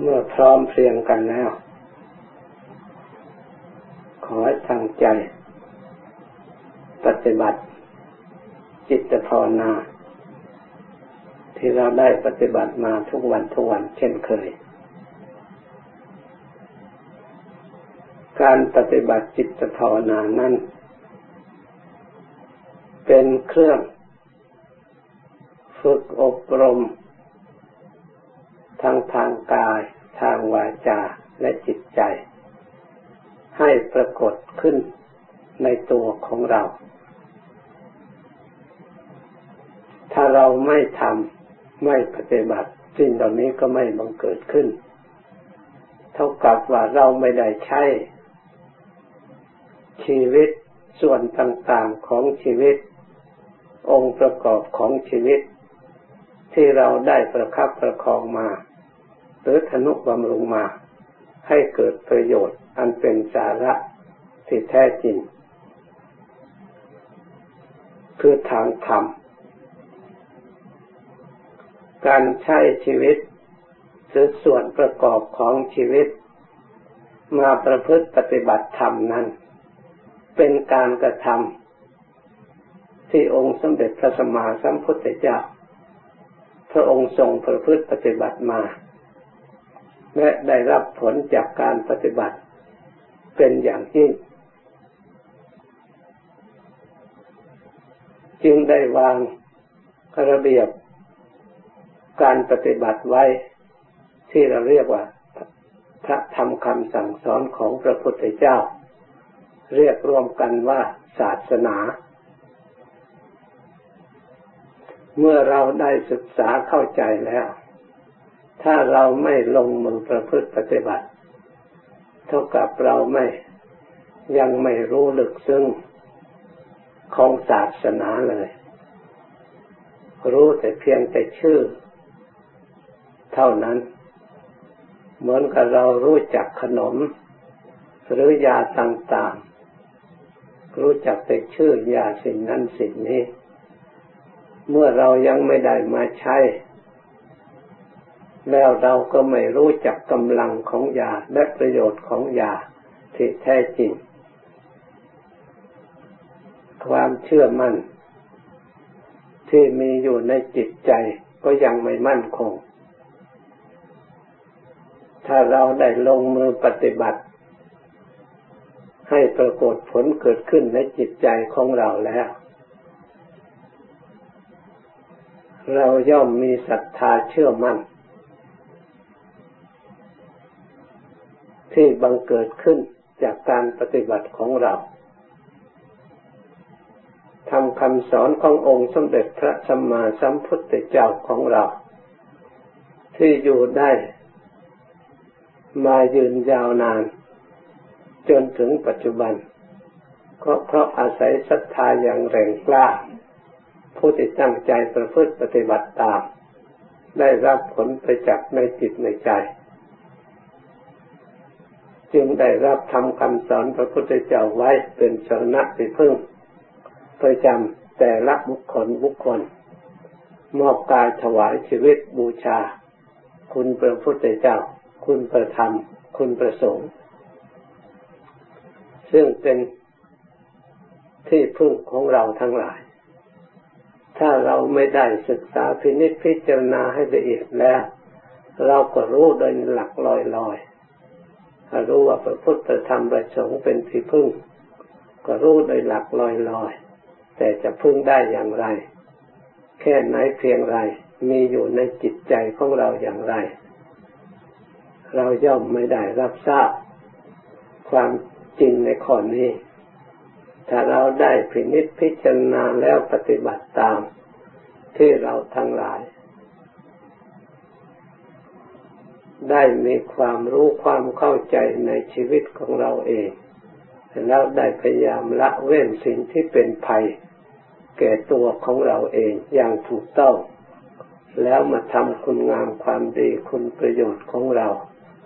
เมื่อพร้อมเพรียงกันแล้ว ขอให้ตั้งใจ ปฏิบัติ จิตภาวนา ที่เราได้ปฏิบัติมาทุกวันทุกวันเช่นเคย การปฏิบัติจิตภาวนานั้น เป็นเครื่อง ฝึกอบรม ทั้งทางกาย ทางวาจาและจิตใจ ให้ปรากฏขึ้นในตัวของเรา ถ้าเราไม่ทำไม่ปฏิบัติสิ่งเหล่านี้ก็ไม่บังเกิดขึ้น เท่ากับว่าเราไม่ได้ใช้ ชีวิตส่วนต่างๆของชีวิต องค์ประกอบของชีวิต ที่เราได้ประคับประคองมา หรือธนุบำรุงมา ให้เกิดประโยชน์อันเป็นสาระที่แท้จริง คือทางธรรม การใช้ชีวิตหรือส่วนประกอบของชีวิต มาประพฤติปฏิบัติธรรมนั้น เป็นการกระทำที่องค์สมเด็จพระสัมมาสัมพุทธเจ้าพระองค์ทรงประพฤติปฏิบัติมา และได้รับผลจากการปฏิบัติเป็นอย่างยิ่ง จึงได้วางระเบียบการปฏิบัติไว้ ที่เราเรียกว่า พระธรรมคำสั่งสอนของพระพุทธเจ้า เรียกรวมกันว่าศาสนา เมื่อเราได้ศึกษาเข้าใจแล้ว ถ้าเราไม่ลงมือประพฤติปฏิบัติ เท่ากับเราไม่ยังไม่รู้ลึกซึ้งของศาสนาเลย รู้แต่เพียงแต่ชื่อ เท่านั้น เหมือนกับเรารู้จักขนม หรือยาต่างๆ รู้จักแต่ชื่อยาสิ่งนั้นสิ่งนี้ เมื่อเรายังไม่ได้มาใช้ แล้วเราก็ไม่รู้จักกำลังของยาและประโยชน์ของยาที่แท้จริง ความเชื่อมั่น ที่มีอยู่ในจิตใจก็ยังไม่มั่นคง ถ้าเราได้ลงมือปฏิบัติ ให้ปรากฏผลเกิดขึ้นในจิตใจของเราแล้ว เราย่อมมีศรัทธาเชื่อมั่น ที่บังเกิดขึ้นจากการปฏิบัติของเราทำคำสอนขององค์สมเด็จพระสัมมาสัมพุทธเจ้าของเรา ที่อยู่ได้มายืนยาวนาน จนถึงปัจจุบันก็เพราะอาศัยศรัทธาอย่างแรงกล้า ผู้ที่ตั้งใจประพฤติปฏิบัติตาม ได้รับผลไปจากในจิตในใจ จึงได้รับทำคำสอนพระพุทธเจ้าไว้เป็นสระที่พึ่งประจำแต่ละบุคคลบุคคล มอบกายถวายชีวิตบูชา คุณพระพุทธเจ้า คุณประธรรม คุณประสงค์ ซึ่งเป็นที่พึ่งของเราทั้งหลาย ถ้าเราไม่ได้ศึกษาพินิจพิจารณาให้ละเอียดแล้ว เราก็รู้โดยหลักลอยๆ รู้ว่าพระพุทธธรรมประสงค์เป็นที่พึ่ง ก็รู้โดยหลักลอยๆ แต่จะพึ่งได้อย่างไร แค่ไหนเพียงไร มีอยู่ในจิตใจของเราอย่างไร เราย่อมไม่ได้รับทราบ ความจริงในข้อนี้ ถ้าเราได้พินิจพิจารณาแล้วปฏิบัติตาม ที่เราทั้งหลาย ได้มีความรู้ความเข้าใจในชีวิตของเราเอง แล้วได้พยายามละเว้นสิ่งที่เป็นภัย แก่ตัวของเราเองอย่างถูกต้อง แล้วมาทำคุณงามความดีคุณประโยชน์ของเรา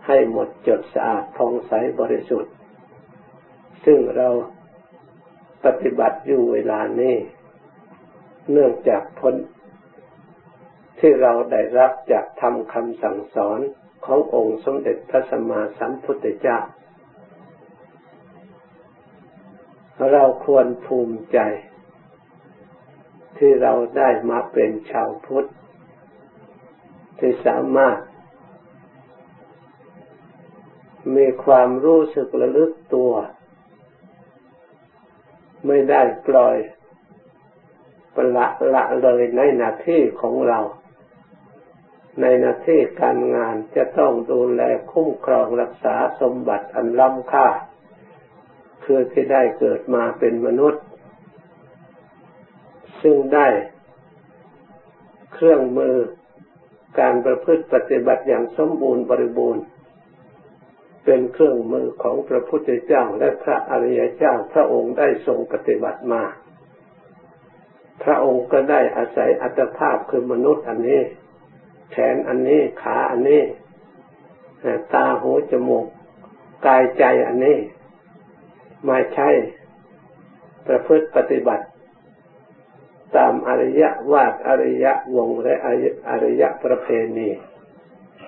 ให้หมดจดสะอาดทองใสบริสุทธิ์ ซึ่งเราปฏิบัติอยู่เวลานี้ เนื่องจากผลที่เราได้รับจากทำคำสั่งสอน ขององค์สมเด็จพระสัมมาสัมพุทธเจ้า เราควรภูมิใจ ที่เราได้มาเป็นชาวพุทธ ที่สามารถ มีความรู้สึกระลึกตัว ไม่ได้ปล่อยละละเลยในหน้าที่ของเรา ในหน้าที่การงานจะต้องดูแลคุ้มครองรักษาสมบัติอันล้ำค่าคือที่ได้เกิดมาเป็นมนุษย์ ซึ่งได้เครื่องมือการประพฤติปฏิบัติอย่างสมบูรณ์บริบูรณ์ เป็นเครื่องมือของพระพุทธเจ้าและพระอริยเจ้าพระองค์ได้ทรงปฏิบัติมา พระองค์ก็ได้อาศัยอัตภาพคือมนุษย์อันนี้ แขนอันนี้ขาอันนี้ตาหูจมูกกายใจอันนี้มาใช้ประพฤติปฏิบัติ ตามอริยวาดอริยวงและอริยประเพณี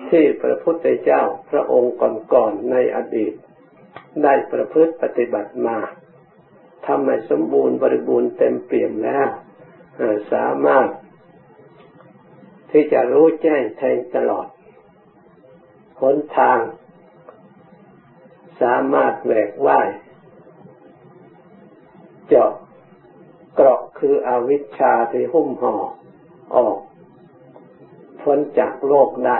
ที่พระพุทธเจ้าพระองค์ก่อนๆในอดีต ได้ประพฤติปฏิบัติมาทำให้สมบูรณ์บริบูรณ์เต็มเปี่ยมแล้ว สามารถ ที่จะรู้แจ้งแทงตลอดหนทาง สามารถแหวกว่ายเจาะเกราะคืออวิชชาที่หุ้มห่อออกพ้นจากโลกได้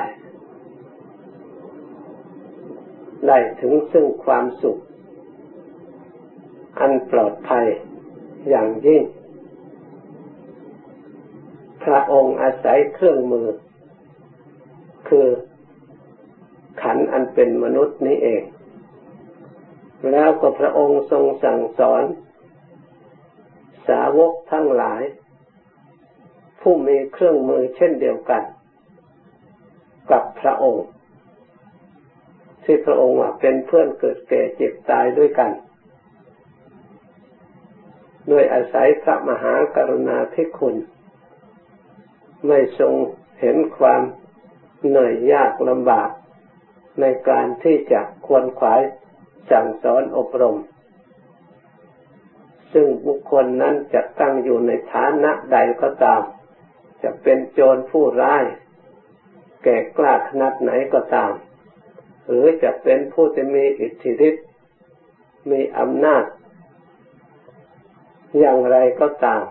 ได้ถึงซึ่งความสุข อันปลอดภัยอย่างยิ่ง พระองค์อาศัยเครื่องมือ คือขันอันเป็นมนุษย์นี้เอง แล้วก็พระองค์ทรงสั่งสอน สาวกทั้งหลาย ผู้มีเครื่องมือเช่นเดียวกัน กับพระองค์ ที่พระองค์เป็นเพื่อนเกิดแก่เจ็บตายด้วยกันโดยอาศัยพระมหากรุณาธิคุณ ไม่ทรงเห็นความเหนื่อยยากลำบาก ในการที่จะควรขวายสั่งสอนอบรม ซึ่งบุคคลนั้นจะตั้งอยู่ในฐานะใดก็ตาม จะเป็นโจรผู้ร้าย แก่กล้าขนาดไหนก็ตาม หรือจะเป็นผู้ที่มีอิทธิฤทธิ์มีอำนาจ อย่างไรก็ตาม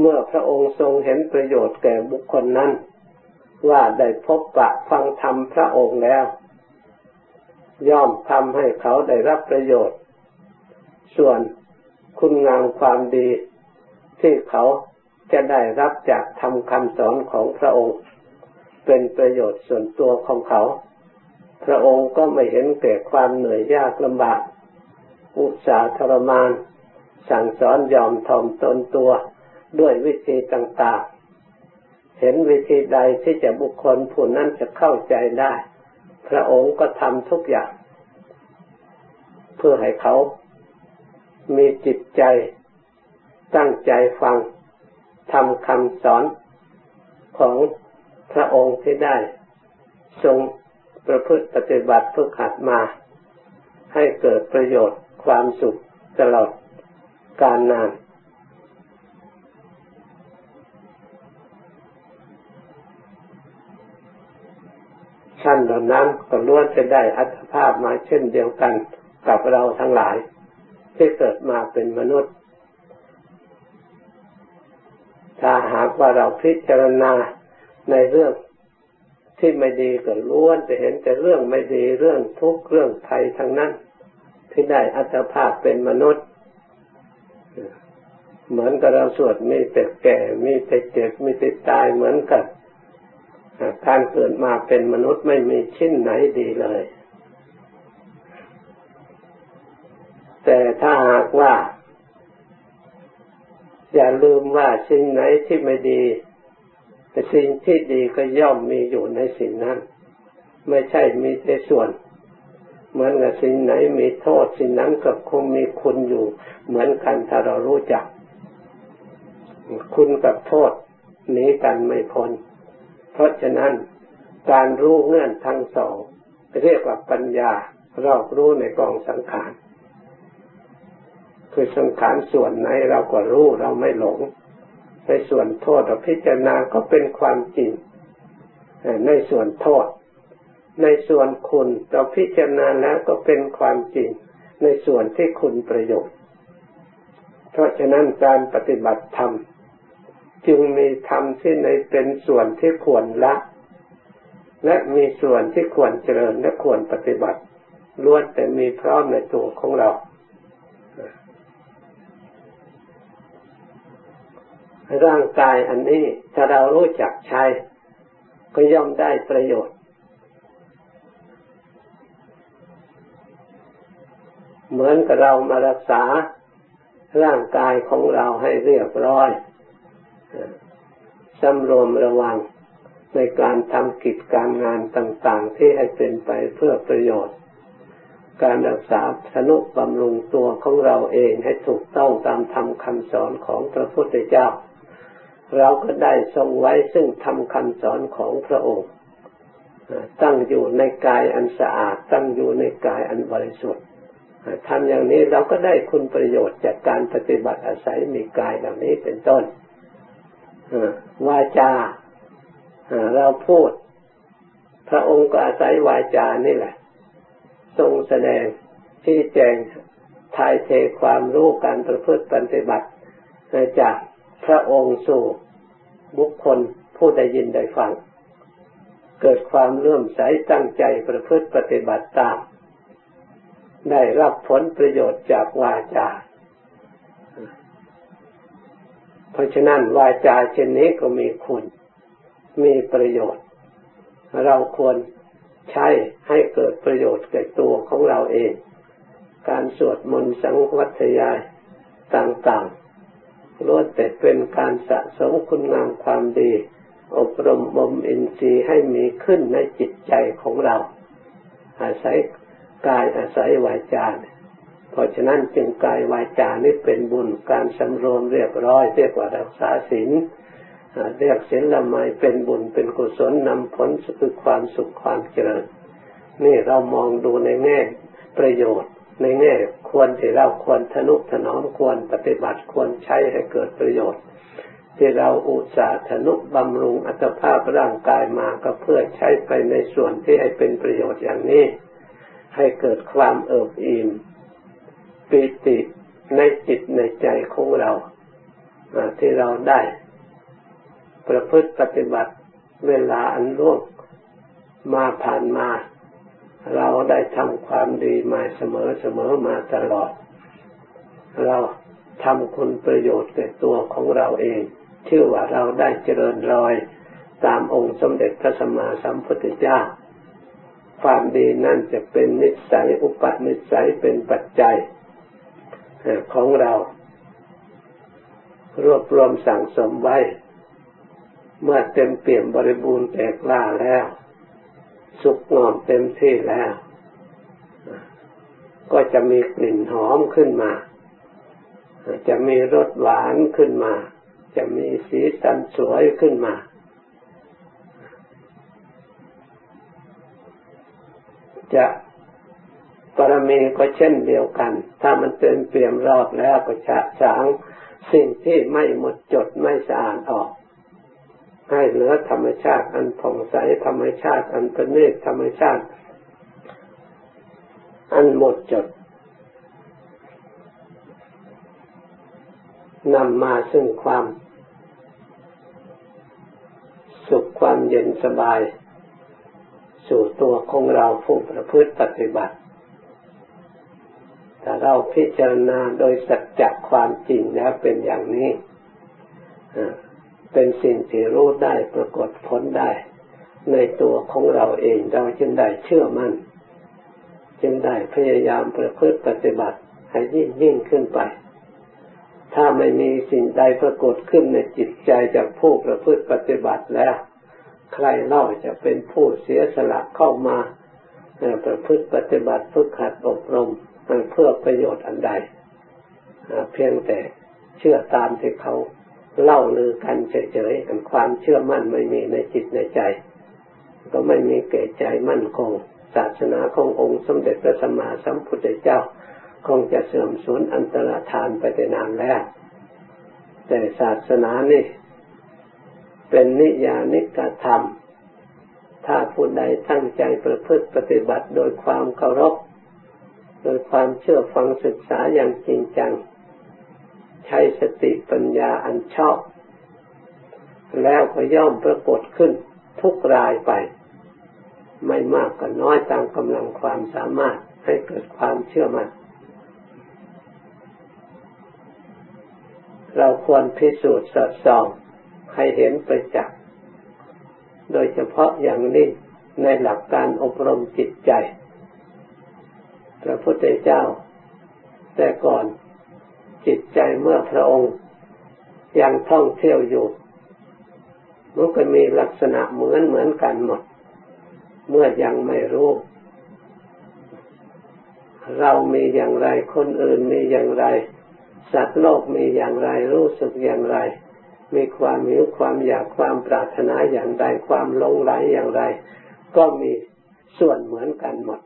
เมื่อพระองค์ทรงเห็นประโยชน์แก่บุคคลนั้น ว่าได้พบปะฟังธรรมพระองค์แล้ว ย่อมทำให้เขาได้รับประโยชน์ ส่วนคุณงามความดี ที่เขาจะได้รับจากธรรมคำสอนของพระองค์ เป็นประโยชน์ส่วนตัวของเขา พระองค์ก็ไม่เห็นแก่ความเหนื่อยยากลำบาก อุตสาหทรมาน สั่งสอนยอมทอมตนตัว ด้วยวิธีต่างๆ เห็นวิธีใดที่จะบุคคลผู้นั้นจะเข้าใจได้ พระองค์ก็ทำทุกอย่าง เพื่อให้เขามีจิตใจตั้งใจฟังทำคำสอนของพระองค์ที่ได้ ทรงประพฤติปฏิบัติฝึกหัดมา ให้เกิดประโยชน์ความสุขตลอดการนาน ชั้นเหล่านั้นก็ล้วนจะได้อัตภาพมาเช่นเดียวกันกับเราทั้งหลาย ที่เกิดมาเป็นมนุษย์ ถ้าหากว่าเราพิจารณาในเรื่องที่ไม่ดีก็ล้วนจะเห็นแต่เรื่องไม่ดีเรื่องทุกข์เรื่องภัยทั้งนั้น ที่ได้อัตภาพเป็นมนุษย์ เหมือนกับเราสวดมีแต่แก่ มีแต่เจ็บมีแต่ตายเหมือนกัน การเกิดมาเป็นมนุษย์ไม่มีชิ้นไหนดีเลย แต่ถ้าหากว่า อย่าลืมว่าสิ่งไหนที่ไม่ดีแต่สิ่งที่ดีก็ย่อมมีอยู่ในสิ่งนั้น ไม่ใช่มีแต่ส่วน เหมือนกับสิ่งไหนมีโทษสิ่งนั้นก็คงมีคุณอยู่ เหมือนกันถ้าเรารู้จัก คุณกับโทษหนีกันไม่พ้น เพราะฉะนั้นการรู้เงื่อนทั้งสองเรียกว่าปัญญารอบรู้ในกองสังขารคือสังขารส่วนไหนเราก็รู้เราไม่หลง ในส่วนโทษเราพิจารณาก็เป็นความจริง ในส่วนโทษ ในส่วนคุณเราพิจารณาแล้วก็เป็นความจริง ในส่วนที่คุณประโยชน์ เพราะฉะนั้นการปฏิบัติธรรม จึงมีธรรมที่ในเป็นส่วนที่ควรละ และมีส่วนที่ควรเจริญและควรปฏิบัติล้วนแต่มีพร้อมในตัวของเรา ร่างกายอันนี้ถ้าเรารู้จักใช้ ก็ย่อมได้ประโยชน์ เหมือนกับเรามารักษาร่างกายของเราให้เรียบร้อย สำรวมระวังในการทำกิจการงานต่างๆ ที่ให้เป็นไปเพื่อประโยชน์ การรักษาสนุบำรุงตัวของเราเองให้ถูกต้องตามธรรมคำสอนของพระพุทธเจ้า เราก็ได้ทรงไว้ซึ่งทำคำสอนของพระองค์ ตั้งอยู่ในกายอันสะอาด ตั้งอยู่ในกายอันบริสุทธิ์ทำอย่างนี้เราก็ได้คุณประโยชน์จากการปฏิบัติอาศัยมีกายเหล่านี้เป็นต้น วาจาเราพูด พระองค์ก็อาศัยวาจานี่แหละ ทรงแสดงที่แจงทายเทความรู้การประพฤติปฏิบัติจากพระองค์สู่บุคคลผู้ได้ยินได้ฟัง เกิดความเลื่อมใสตั้งใจประพฤติปฏิบัติตาม ได้รับผลประโยชน์จากวาจา เพราะฉะนั้นวาจาเช่นนี้ก็มีคุณ มีประโยชน์ เราควรใช้ให้เกิดประโยชน์แก่ตัวของเราเอง การสวดมนต์สังวัตยายต่างๆล้วนแต่เป็นการสะสมคุณงามความดี อบรมบ่มอินทรีย์ให้มีขึ้นในจิตใจของเรา อาศัยกายอาศัยวาจาเเพราะฉะนั้นจึงกายวาจานี้เป็นบุญการสำรวมเรียบร้อยเรียกว่ารักษาศีลเรียกศีลละไมเป็นบุญเป็นกุศลนำผลคือความสุขความเจริญ นี่เรามองดูในแง่ประโยชน์ ในแง่ควรที่เราควรทนุถนอมควรปฏิบัติควรใช้ให้เกิดประโยชน์ ที่เราอุตส่าห์ทนุบำรุงอัตภาพร่างกายมาก็เพื่อใช้ไปในส่วนที่ให้เป็นประโยชน์อย่างนี้ ให้เกิดความเอิบอิ่ม ปิติในจิตในใจของเราที่เราได้ ประพฤติปฏิบัติเวลาอันล่วงมาผ่านมา เราได้ทำความดีมาเสมอเสมอมาตลอด เราทำคุณประโยชน์แก่ตัวของเราเองชื่อว่าเราได้เจริญรอยตามองค์สมเด็จพระสัมมาสัมพุทธเจ้า ความดีนั่นจะเป็นนิสัยอุปนิสัยเป็นปัจจัย ของเรา รวบรวมสั่งสมไว้ เมื่อเต็มเปี่ยมบริบูรณ์แตกล่าแล้ว สุกงอมเต็มที่แล้ว ก็จะมีกลิ่นหอมขึ้นมา จะมีรสหวานขึ้นมา จะมีสีสันสวยขึ้นมาจะ รมีก็เช่นเดียวกัน ถ้ามันเต็มเปี่ยมรอบแล้วก็จะสางสิ่งที่ไม่หมดจดไม่สะอาดออก ให้เหลือธรรมชาติอันผ่องใสธรรมชาติอันประณีตธรรมชาติ อันหมดจดนำมาซึ่งความสุขความเย็นสบาย สู่ตัวของเราผู้ประพฤติปฏิบัติ แต่เราพิจารณาโดยสัจจะความจริงแล้วเป็นอย่างนี้เป็นสิ่งที่รู้ได้ปรากฏผลได้ ในตัวของเราเองเราจึงได้เชื่อมัน่นจึงได้พยายามประพฤติปฏิบัติให้ยิ่งยิ่งขึ้นไป ถ้าไม่มีสิ่งใดปรากฏขึ้นในจิตใจจากผู้ประพฤติปฏิบัติแล้ว ใครเล่าจะเป็นผู้เสียสละเข้ามาประพฤติปฏิบัติฝึกหัดอบรม เพื่อประโยชน์อันใดเพียงแต่เชื่อตามที่เขาเล่าลือกันเฉยๆกันความเชื่อมั่นไม่มีในจิตในใจ ก็ไม่มีเกิดใจมั่นคง ศาสนาขององค์สมเด็จพระสัมมาสัมพุทธเจ้า คงจะเสื่อมสูญอันตรธานไปแต่นานแล้ว แต่ศาสนานี่เป็นนิยานิกธรรม ถ้าผู้ใดตั้งใจประพฤติปฏิบัติโดยความเคารพ โดยความเชื่อฟังศึกษาอย่างจริงจัง ใช้สติปัญญาอันชอบ แล้วก็ย่อมปรากฏขึ้นทุกรายไป ไม่มากก็น้อยตามกำลังความสามารถให้เกิดความเชื่อมัน่นเราควรพิสูจน์สอดส่องให้เห็นประจักษ์โดยเฉพาะอย่างนี้ในหลักการอบรมจิตใจ พระพุทธเจ้า แต่ก่อนจิตใจเมื่อพระองค์ยังท่องเที่ยวอยู่มันก็มีลักษณะเหมือนเหมือนกันหมด เมื่อยังไม่รู้ เรามีอย่างไรคนอื่นมีอย่างไร สัตว์โลกมีอย่างไรรู้สึกอย่างไร มีความหิวความอยากความปรารถนาอย่างไร ความลงไหลอย่างไร ก็มีส่วนเหมือนกันหมด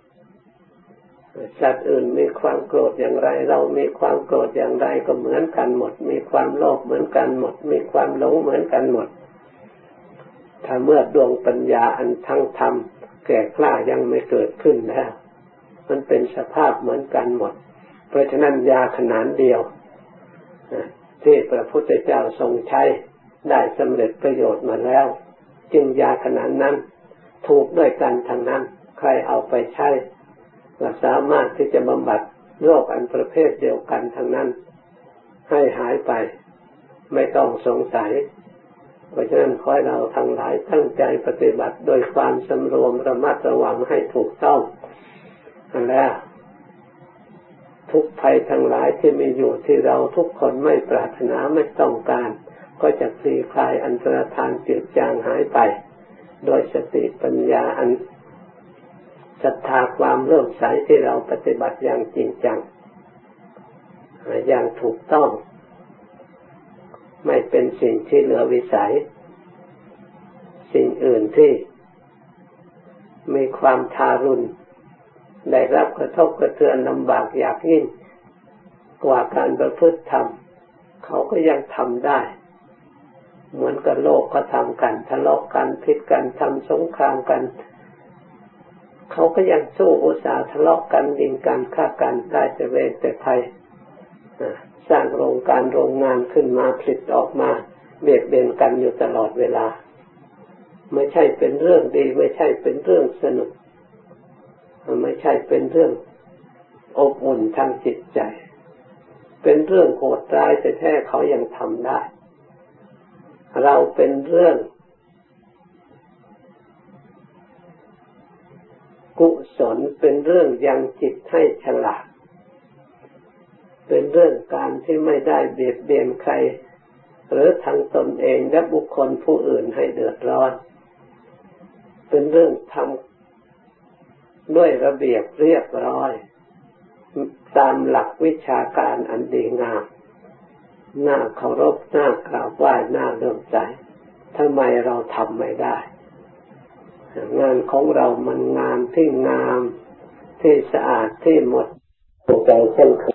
สัตว์อื่นมีความโกรธอย่างไร เรามีความโกรธอย่างไรก็เหมือนกันหมด มีความโลภเหมือนกันหมด มีความหลงเหมือนกันหมด ถ้าเมื่อดวงปัญญาอันทั้งธรรมแก่กล้ายังไม่เกิดขึ้นแล้วมันเป็นสภาพเหมือนกันหมด เพราะฉะนั้นยาขนาดเดียวที่พระพุทธเจ้าทรงใช้ได้สำเร็จประโยชน์มาแล้ว จึงยาขนาดนั้น ถูกด้วยกันทั้งนั้น ใครเอาไปใช้ ก็สามารถที่จะบำบัดโรคอันประเภทเดียวกันทั้งนั้น ให้หายไป ไม่ต้องสงสัย เพราะฉะนั้นขอให้เราทั้งหลายตั้งใจปฏิบัติโดยความสำรวมระมัดระวังให้ถูกต้องแล้วทุกภัยทั้งหลายที่มีอยู่ที่เราทุกคนไม่ปรารถนาไม่ต้องการ ก็จะคลี่คลายอันตรธานจืดจางหายไป โดยสติปัญญาอัน ศรัทธาความเริ่มใสที่เราปฏิบัติอย่างจริงจัง อย่างถูกต้อง ไม่เป็นสิ่งที่เหลือวิสัย สิ่งอื่นที่มีความทารุณ ได้รับกระทบกระเทือนลำบากอยากยิ่ง กว่าการประพฤติธรรม เขาก็ยังทำได้ เหมือนกับโลกก็ทำกันทะเลาะกันพิษกันทำสงครามกัน เขาก็ยังสู้อุตสาห์ทะเลาะกันดินกันฆ่ากันได้แต่เวรแต่ภัยสร้างโรงการโรงงานขึ้นมาผลิตออกมา เบียดเบียนกันอยู่ตลอดเวลา ไม่ใช่เป็นเรื่องดี ไม่ใช่เป็นเรื่องสนุก ไม่ใช่เป็นเรื่องอบอุ่นทางจิตใจ เป็นเรื่องโหดร้ายแต่แท้เขายังทำได้ เราเป็นเรื่อง กุศลเป็นเรื่องยังจิตให้ฉลาด เป็นเรื่องการที่ไม่ได้เบียดเบียนใคร หรือทางตนเองและบุคคลผู้อื่นให้เดือดร้อน เป็นเรื่องทำด้วยระเบียบเรียบร้อย ตามหลักวิชาการอันดีงามน่าเคารพน่ากราบไหว้น่าเลื่อมใสทำไมเราทำไม่ได้ งานของเรามันงานที่งามที่สะอาดที่หมดใจเช่นเคย